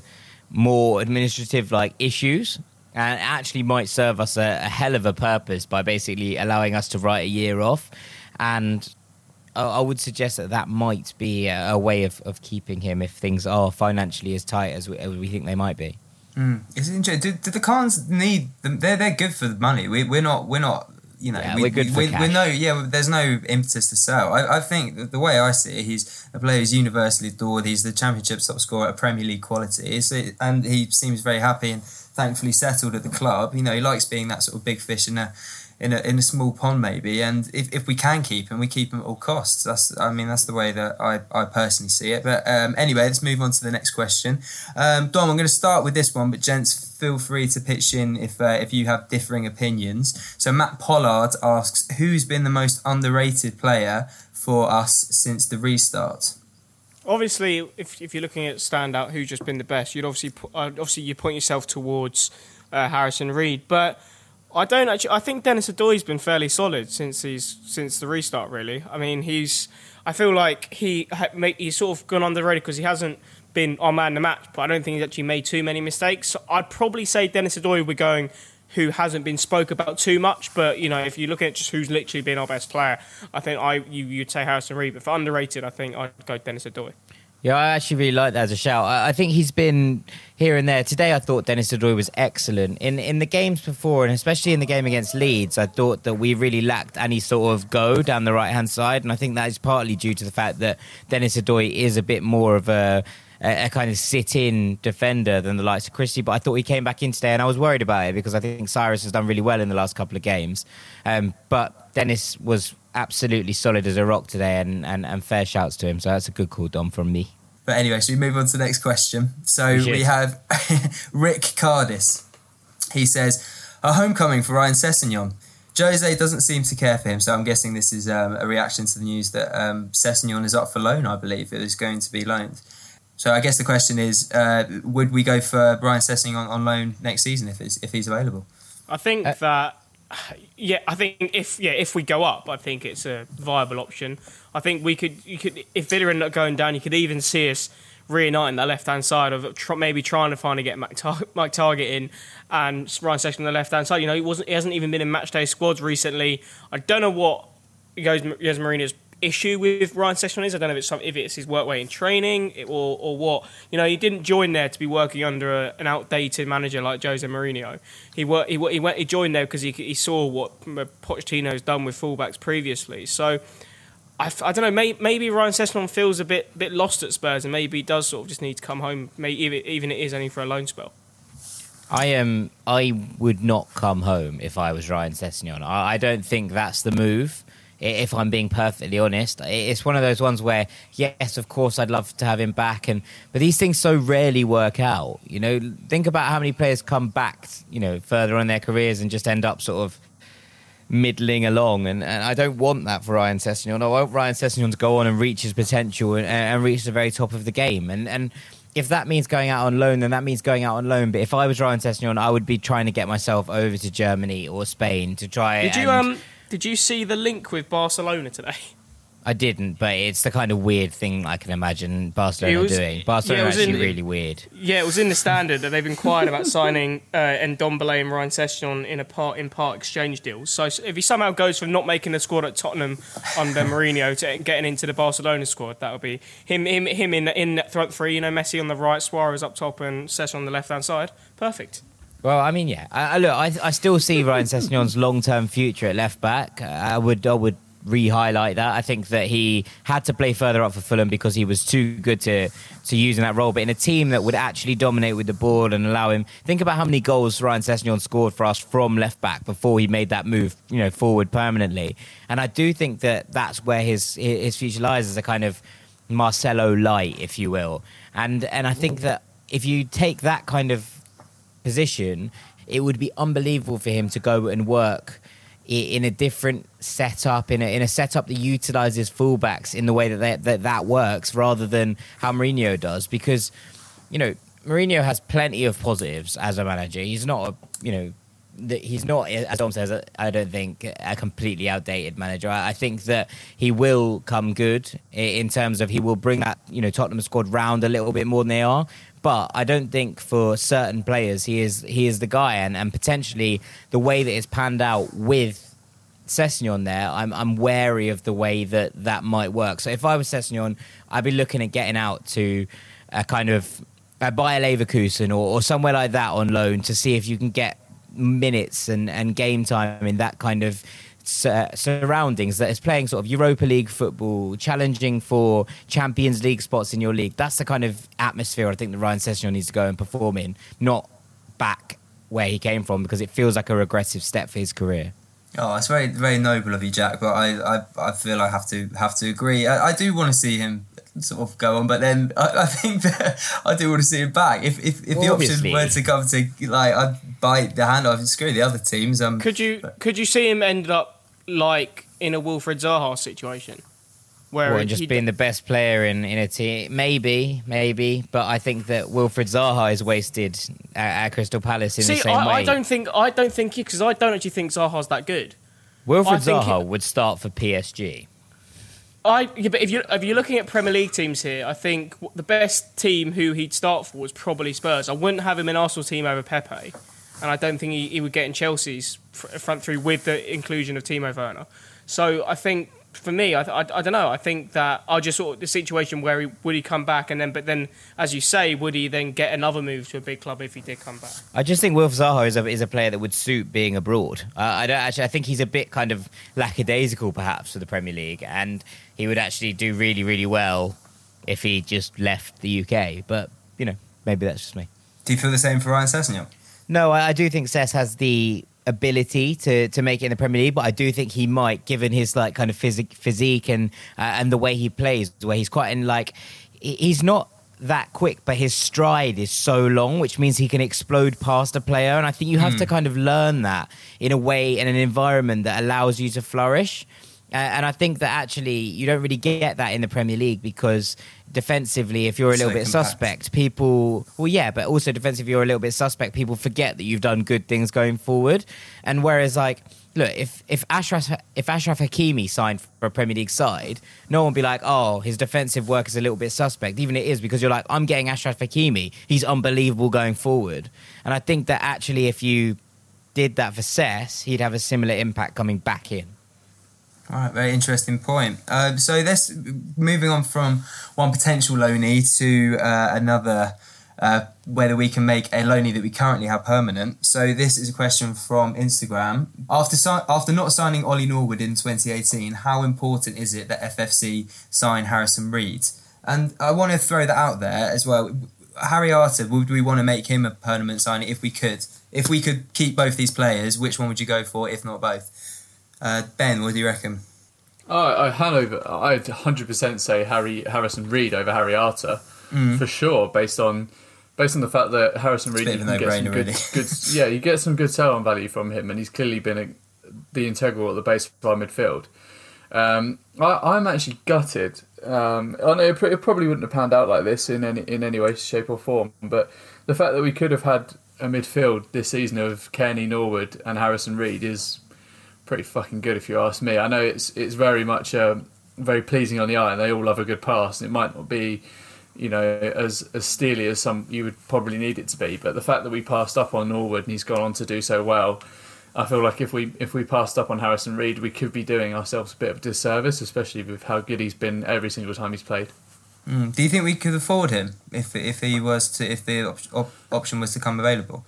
more administrative like issues and it actually might serve us a, a hell of a purpose by basically allowing us to write a year off and I I would suggest that that might be a, a way of, of keeping him if things are financially as tight as we, as we think they might be. Mm. It's interesting. Do, do the Khans need them? They're they're good for the money. We we're not we're not. You know, Yeah, we, we're good we, for we, cash. we're no, yeah. There's no impetus to sell. I, I think the way I see it, he's a player who's universally adored. He's the Championship top scorer at Premier League quality, it- and he seems very happy and thankfully settled at the club. You know, he likes being that sort of big fish in a in a in a small pond, maybe. And if, if we can keep him, we keep him at all costs. That's I mean that's the way that I, I personally see it. But um, anyway, let's move on to the next question. Um, Dom, I'm going to start with this one, but gents, feel free to pitch in if uh, if you have differing opinions. So Matt Pollard asks, who's been the most underrated player for us since the restart? obviously, if, if you're looking at standout, who's just been the best, you'd obviously uh, obviously you point yourself towards uh, Harrison Reed, but I don't actually. I think Denis Odoi's been fairly solid since he's since the restart. Really, I mean, he's. I feel like he he's sort of gone underrated because he hasn't been our man the match, but I don't think he's actually made too many mistakes. So I'd probably say Denis Odoi. We're going. Who hasn't been spoke about too much, but you know, if you look at just who's literally been our best player, I think I you you'd say Harrison Reed, but for underrated, I think I'd go Denis Odoi. Yeah, I actually really like that as a shout. I, I think he's been here and there. Today, I thought Denis Odoi was excellent in in the games before, and especially in the game against Leeds. I thought that we really lacked any sort of go down the right hand side, and I think that is partly due to the fact that Denis Odoi is a bit more of a a, kind of sit-in defender than the likes of Christie. But I thought he came back in today, and I was worried about it because I think Cyrus has done really well in the last couple of games. Um, but Denis was absolutely solid as a rock today, and, and, and fair shouts to him. So that's a good call, Dom, from me. But anyway, so we move on to the next question. So We we have Rick Cardis. He says, a homecoming for Ryan Sessegnon. Jose doesn't seem to care for him, so I'm guessing this is um, a reaction to the news that um, Sessegnon is up for loan, I believe. It is going to be loaned. So I guess the question is, uh, would we go for Ryan Sessegnon on, on loan next season if, it's, if he's available? I think Uh, that yeah, I think if yeah if we go up, I think it's a viable option. I think we could you could if Villa end up going down, you could even see us reuniting that left hand side of maybe trying to finally get Mike, Tar- Mike Targett in and Ryan Sessegnon on the left hand side. You know, he wasn't he hasn't even been in match day squads recently. I don't know what Jose Mourinho's issue with Ryan Sessegnon is. I don't know if it's some, if it's his work way in training or or what. You know, he didn't join there to be working under a, an outdated manager like Jose Mourinho. He worked, he, he went he joined there because he he saw what Pochettino's done with fullbacks previously. So. I, I don't know. May, maybe Ryan Sessegnon feels a bit bit lost at Spurs, and maybe he does sort of just need to come home. Maybe even, even it is only for a loan spell. I am. I would not come home if I was Ryan Sessegnon. I, I don't think that's the move. If I'm being perfectly honest, it's one of those ones where, yes, of course, I'd love to have him back, and but these things so rarely work out. You know, think about how many players come back, you know, further on their careers and just end up sort of middling along, and, and I don't want that for Ryan Sessegnon. I want Ryan Sessegnon to go on and reach his potential and, and reach the very top of the game. And and if that means going out on loan, then that means going out on loan. But if I was Ryan Sessegnon, I would be trying to get myself over to Germany or Spain to try. Did you and- um did you see the link with Barcelona today? I didn't, but it's the kind of weird thing I can imagine Barcelona was- doing. Barcelona it was actually in- really weird. Yeah, it was in the standard that they've inquired about signing uh, Ndombele and Ryan Sessegnon in a part in part exchange deals. So if he somehow goes from not making the squad at Tottenham under Mourinho to getting into the Barcelona squad, that would be him him him in in front three. You know, Messi on the right, Suarez up top, and Sessegnon on the left hand side. Perfect. Well, I mean, yeah. I, I look, I, I still see Ryan Sessegnon's long-term future at left back. I would, I would re-highlight that. I think that he had to play further up for Fulham because he was too good to to use in that role. But in a team that would actually dominate with the ball and allow him, think about how many goals Ryan Sessegnon scored for us from left back before he made that move, you know, forward permanently. And I do think that that's where his his future lies as a kind of Marcelo light, if you will. And and I think that if you take that kind of position, it would be unbelievable for him to go and work in a different setup, in a, in a setup that utilizes fullbacks in the way that, they, that that works, rather than how Mourinho does. Because, you know, Mourinho has plenty of positives as a manager. He's not, a, you know, he's not, as Tom says, I don't think a completely outdated manager. I think that he will come good in terms of he will bring that, you know, Tottenham squad round a little bit more than they are. But I don't think for certain players he is he is the guy, and, and potentially the way that it's panned out with Sessegnon there, I'm I'm wary of the way that that might work. So if I was Sessegnon, I'd be looking at getting out to a kind of a Bayer Leverkusen or, or somewhere like that on loan to see if you can get minutes and, and game time in that kind of surroundings that is playing sort of Europa League football, challenging for Champions League spots in your league. That's the kind of atmosphere I think that Ryan Sessegnon needs to go and perform in, not back where he came from because it feels like a regressive step for his career. Oh, it's very very noble of you, Jack. But I, I, I feel I have to have to agree. I, I do want to see him sort of go on, but then I, I think that I do want to see him back. If if, if the option were to come to like I'd bite the hand off and screw the other teams. Um, could you but, could you see him end up like in a Wilfried Zaha situation? Where well, just being the best player in, in a team, maybe, maybe, but I think that Wilfried Zaha is wasted at, at Crystal Palace in See, the same I, way. I don't think I don't think because I don't actually think Zaha's that good. Wilfried Zaha it, would start for PSG. I yeah, but if you if you're looking at Premier League teams here, I think the best team who he'd start for was probably Spurs. I wouldn't have him in Arsenal team over Pepe, and I don't think he, he would get in Chelsea's front three with the inclusion of Timo Werner. So I think for me, I, I, I, don't know. I think that I just sort of the situation where he would he come back and then, but then, as you say, would he then get another move to a big club if he did come back? I just think Wilf Zaha is a, is a player that would suit being abroad. Uh, I don't actually. I think he's a bit kind of lackadaisical, perhaps, for the Premier League, and he would actually do really, really well if he just left the UK. But you know, maybe that's just me. Do you feel the same for Ryan Sessegnon? No, I, I do think Sess has the ability to, to make it in the Premier League, but I do think he might, given his like kind of physique, physique and uh, and the way he plays, where he's quite in like he's not that quick, but his stride is so long, which means he can explode past a player. And I think you have mm. to kind of learn that in a way in an environment that allows you to flourish. And I think that actually you don't really get that in the Premier League because defensively, if you're a little so bit compact. suspect, people, well, yeah, but also defensively, you're a little bit suspect, people forget that you've done good things going forward. And whereas, like, look, if if Ashraf if Achraf Hakimi signed for a Premier League side, no one would be like, oh, his defensive work is a little bit suspect. Even it is because you're like, I'm getting Achraf Hakimi. He's unbelievable going forward. And I think that actually, if you did that for Sess, he'd have a similar impact coming back in. All right, very interesting point. Uh, so this moving on from one potential loanee to uh, another, uh, whether we can make a loanee that we currently have permanent. So this is a question from Instagram. After si- after not signing Ollie Norwood in 2018, how important is it that FFC sign Harrison Reed? And I want to throw that out there as well. Harry Arter, would we want to make him a permanent signing if we could? If we could keep both these players, which one would you go for? If not both? Uh, ben, what do you reckon? I hand over. I'd hundred percent say Harry Harrison Reed over Harry Arter mm. for sure, based on based on the fact that Harrison Reed you get some good, good, yeah, you get some good sell on value from him, and he's clearly been a, the integral at the base of our midfield. Um, I, am actually gutted. Um, I know it, it probably wouldn't have panned out like this in any in any way, shape, or form, but the fact that we could have had a midfield this season of Cairney, Norwood, and Harrison Reed is pretty fucking good if you ask me. I know it's it's very much um, very pleasing on the eye, and they all love a good pass. And It might not be, you know, as as steely as some you would probably need it to be, but the fact that we passed up on Norwood and he's gone on to do so well. I feel like if we if we passed up on Harrison Reed, we could be doing ourselves a bit of disservice, especially with how good he's been every single time he's played. Mm. Do you think we could afford him if if he was to if the op- op- option was to come available?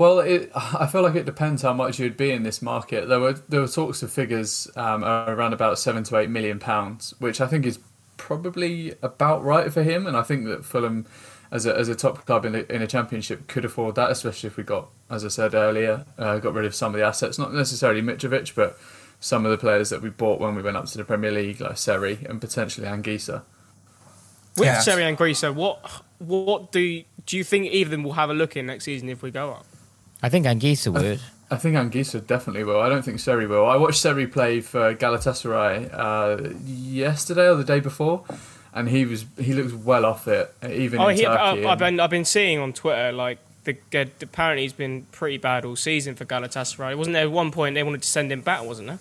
Well, it, I feel like it depends how much you'd be in this market. There were there were talks of figures um, around about seven to eight million pounds, which I think is probably about right for him. And I think that Fulham, as a, as a top club in a, in a championship, could afford that, especially if we got, as I said earlier, uh, got rid of some of the assets. Not necessarily Mitrovic, but some of the players that we bought when we went up to the Premier League, like Seri and potentially Anguissa. With Yeah. Seri and Grisa, what what do do you think either of them will have a look in next season if we go up? I think Anguissa would. I think Anguissa definitely will. I don't think Seri will. I watched Seri play for Galatasaray uh, yesterday or the day before, and he was he looks well off it, even Oh, in he, Turkey. I, and- I've been I've been seeing on Twitter like the apparently he's been pretty bad all season for Galatasaray. Wasn't there one point they wanted to send him back? Wasn't there?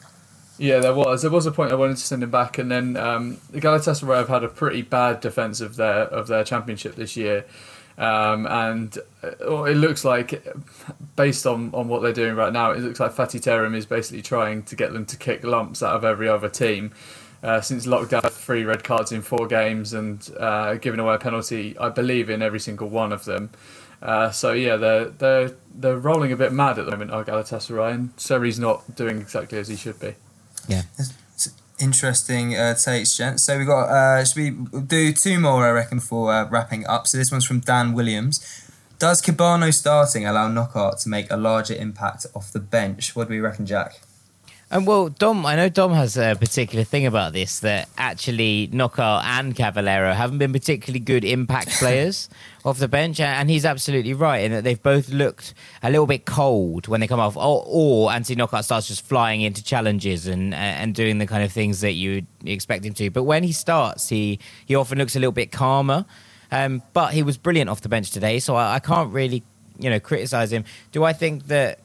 Yeah, there was. There was a point I wanted to send him back, and then um, the Galatasaray have had a pretty bad defence of their of their championship this year, um, and uh, it looks like, based on, on what they're doing right now, it looks like Fatih Terim is basically trying to get them to kick lumps out of every other team. Uh, since lockdown, three red cards in four games and uh, giving away a penalty, I believe, in every single one of them. Uh, so yeah, they're they're they're rolling a bit mad at the moment. Our Galatasaray and Seri's not doing exactly as he should be. Yeah. Interesting uh, takes, gents. So we got. Uh, should we do two more? I reckon for uh, wrapping up. So this one's from Dan Williams. Does Kebano starting allow Knockaert to make a larger impact off the bench? What do we reckon, Jack? And well, Dom, I know Dom has a particular thing about this that actually Knockaert and Cavaleiro haven't been particularly good impact players off the bench, and he's absolutely right in that they've both looked a little bit cold when they come off, or, or Anthony Knockaert starts just flying into challenges and and doing the kind of things that you expect him to. But when he starts, he he often looks a little bit calmer. Um, but he was brilliant off the bench today, so I, I can't really you know criticize him. Do I think that?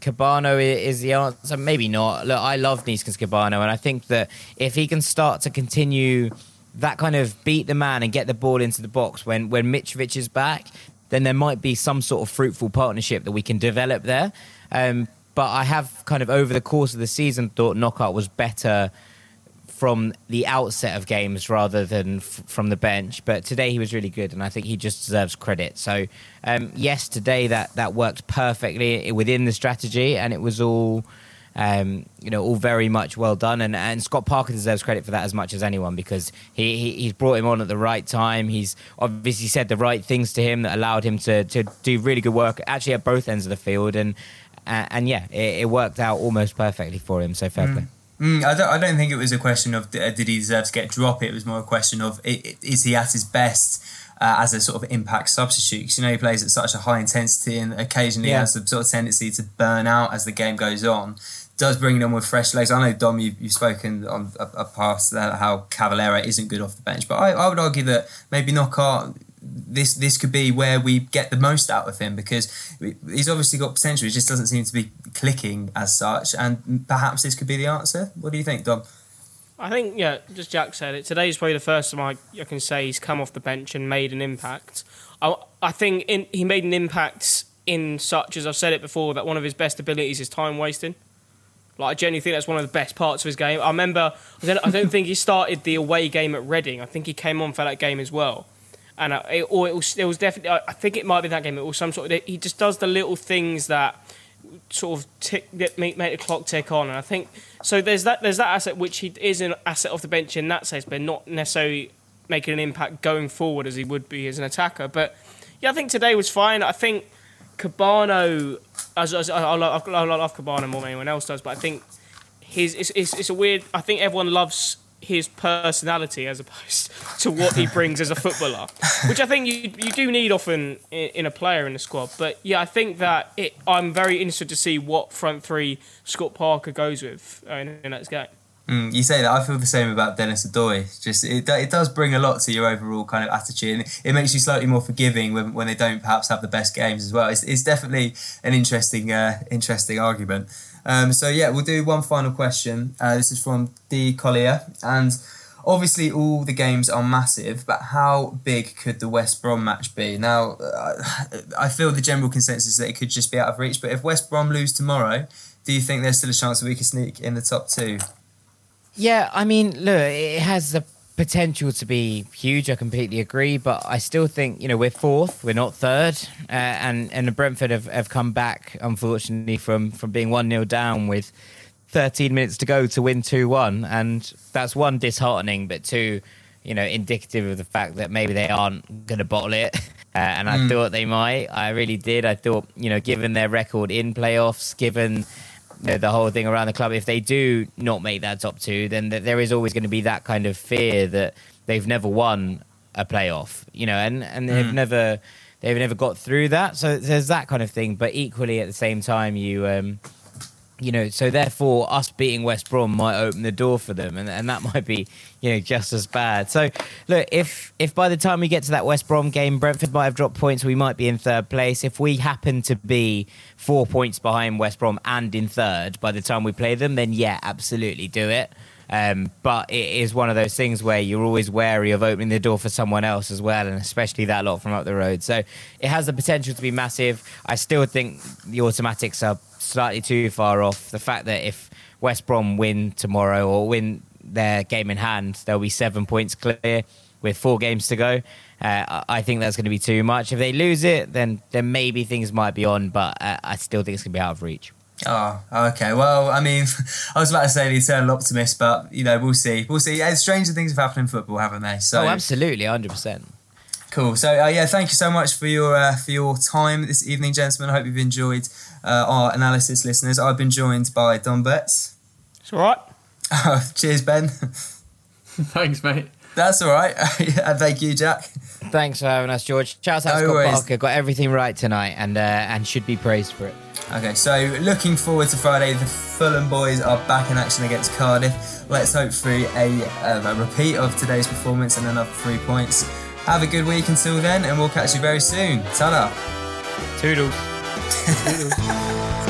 Kebano is the answer. Maybe not. Look, I love Neeskens Kebano, and I think that if he can start to continue that kind of beat the man and get the ball into the box when when Mitrovic is back, then there might be some sort of fruitful partnership that we can develop there. Um, but I have kind of over the course of the season thought Knockaert was better from the outset of games rather than f- from the bench. But today he was really good, and I think he just deserves credit. So um, that that worked perfectly within the strategy, and it was all. Um, you know, all very much well done, and, and Scott Parker deserves credit for that as much as anyone because he, he he's brought him on at the right time. He's obviously said the right things to him that allowed him to to do really good work, actually at both ends of the field, and uh, and yeah, it, it worked out almost perfectly for him. So fair play. Mm, I don't. I don't think it was a question of uh, did he deserve to get dropped. It was more a question of is he at his best uh, as a sort of impact substitute? Because you know he plays at such a high intensity and occasionally Yeah. has the sort of tendency to burn out as the game goes on. Does bring it on with fresh legs. I know Dom, you've, you've spoken on a, a past that how Cavaleiro isn't good off the bench, but I, I would argue that maybe Knockaert this this could be where we get the most out of him because he's obviously got potential. It just doesn't seem to be clicking as such, and perhaps this could be the answer. What do you think, Dom? I think, yeah, just Jack said it. Today's probably the first time I, I can say he's come off the bench and made an impact. I, I think in, he made an impact in such as I've said it before that one of his best abilities is time wasting. Like I genuinely think that's one of the best parts of his game. I remember I don't, I don't think he started the away game at Reading. I think he came on for that game as well. And uh, it, or it was, it was definitely. I I think it might be that game. It was some sort of. He just does the little things that sort of tick that make, make the clock tick on. And I think so. There's that. There's that asset which he is an asset off the bench in that sense, but not necessarily making an impact going forward as he would be as an attacker. But yeah, I think today was fine. I think Kebano, as, as I, love, I love Kebano more than anyone else does, but I think his it's, it's, it's a weird. I think everyone loves his personality as opposed to what he brings as a footballer, which I think you you do need often in, in a player in the squad. But yeah, I think that it. I'm very interested to see what front three Scott Parker goes with uh, in next game. Mm, you say that. I feel the same about Denis Odoi. Just it, it does bring a lot to your overall kind of attitude, and it, it makes you slightly more forgiving when, when they don't perhaps have the best games as well. It's, it's definitely an interesting uh, interesting argument. Um, so yeah, we'll do one final question. Uh, this is from D Collier, and obviously all the games are massive, but how big could the West Brom match be? Now, uh, I feel the general consensus that it could just be out of reach. But if West Brom lose tomorrow, do you think there's still a chance that we could sneak in the top two? Yeah, I mean, look, it has the potential to be huge. I completely agree, but I still think you know we're fourth, we're not third, uh, and and Brentford have, have come back unfortunately from from being one 0 down with 13 minutes to go to win two one, and that's one disheartening, but two, you know, indicative of the fact that maybe they aren't going to bottle it. Uh, and I mm. thought they might. I really did. I thought, you know, given their record in playoffs, given you know, the whole thing around the club, if they do not make that top two, then th- there is always going to be that kind of fear that they've never won a playoff, you know, and, and they've mm. never they've never got through that. So there's that kind of thing. But equally, at the same time, you um, you know, so therefore, us beating West Brom might open the door for them, and, and that might be, you know, just as bad. So, look, if if by the time we get to that West Brom game, Brentford might have dropped points, we might be in third place. If we happen to be four points behind West Brom and in third by the time we play them, then yeah, absolutely do it. Um, but it is one of those things where you're always wary of opening the door for someone else as well, and especially that lot from up the road. So it has the potential to be massive. I still think the automatics are slightly too far off. The fact that if West Brom win tomorrow or win their game in hand, there'll be seven points clear with four games to go. Uh, I think that's going to be too much. If they lose it, then then maybe things might be on, but uh, I still think it's going to be out of reach. Oh, okay. Well, I mean, I was about to say the eternal optimist, but you know, we'll see. We'll see. Yeah, stranger things have happened in football, haven't they? So, oh, absolutely, hundred percent. Cool. So, uh, yeah, thank you so much for your uh, for your time this evening, gentlemen. I hope you've enjoyed uh, our analysis, listeners. I've been joined by Dom Betts. It's all right. cheers, Ben. Thanks, mate. That's all right. and thank you, Jack. Thanks for having us, George. Shout out to Scott Parker. Got everything right tonight, and uh, and should be praised for it. Okay, so looking forward to Friday. The Fulham boys are back in action against Cardiff. Let's hope for a, um, a repeat of today's performance and another three points. Have a good week until then, and we'll catch you very soon. Ta Toodles. Toodles.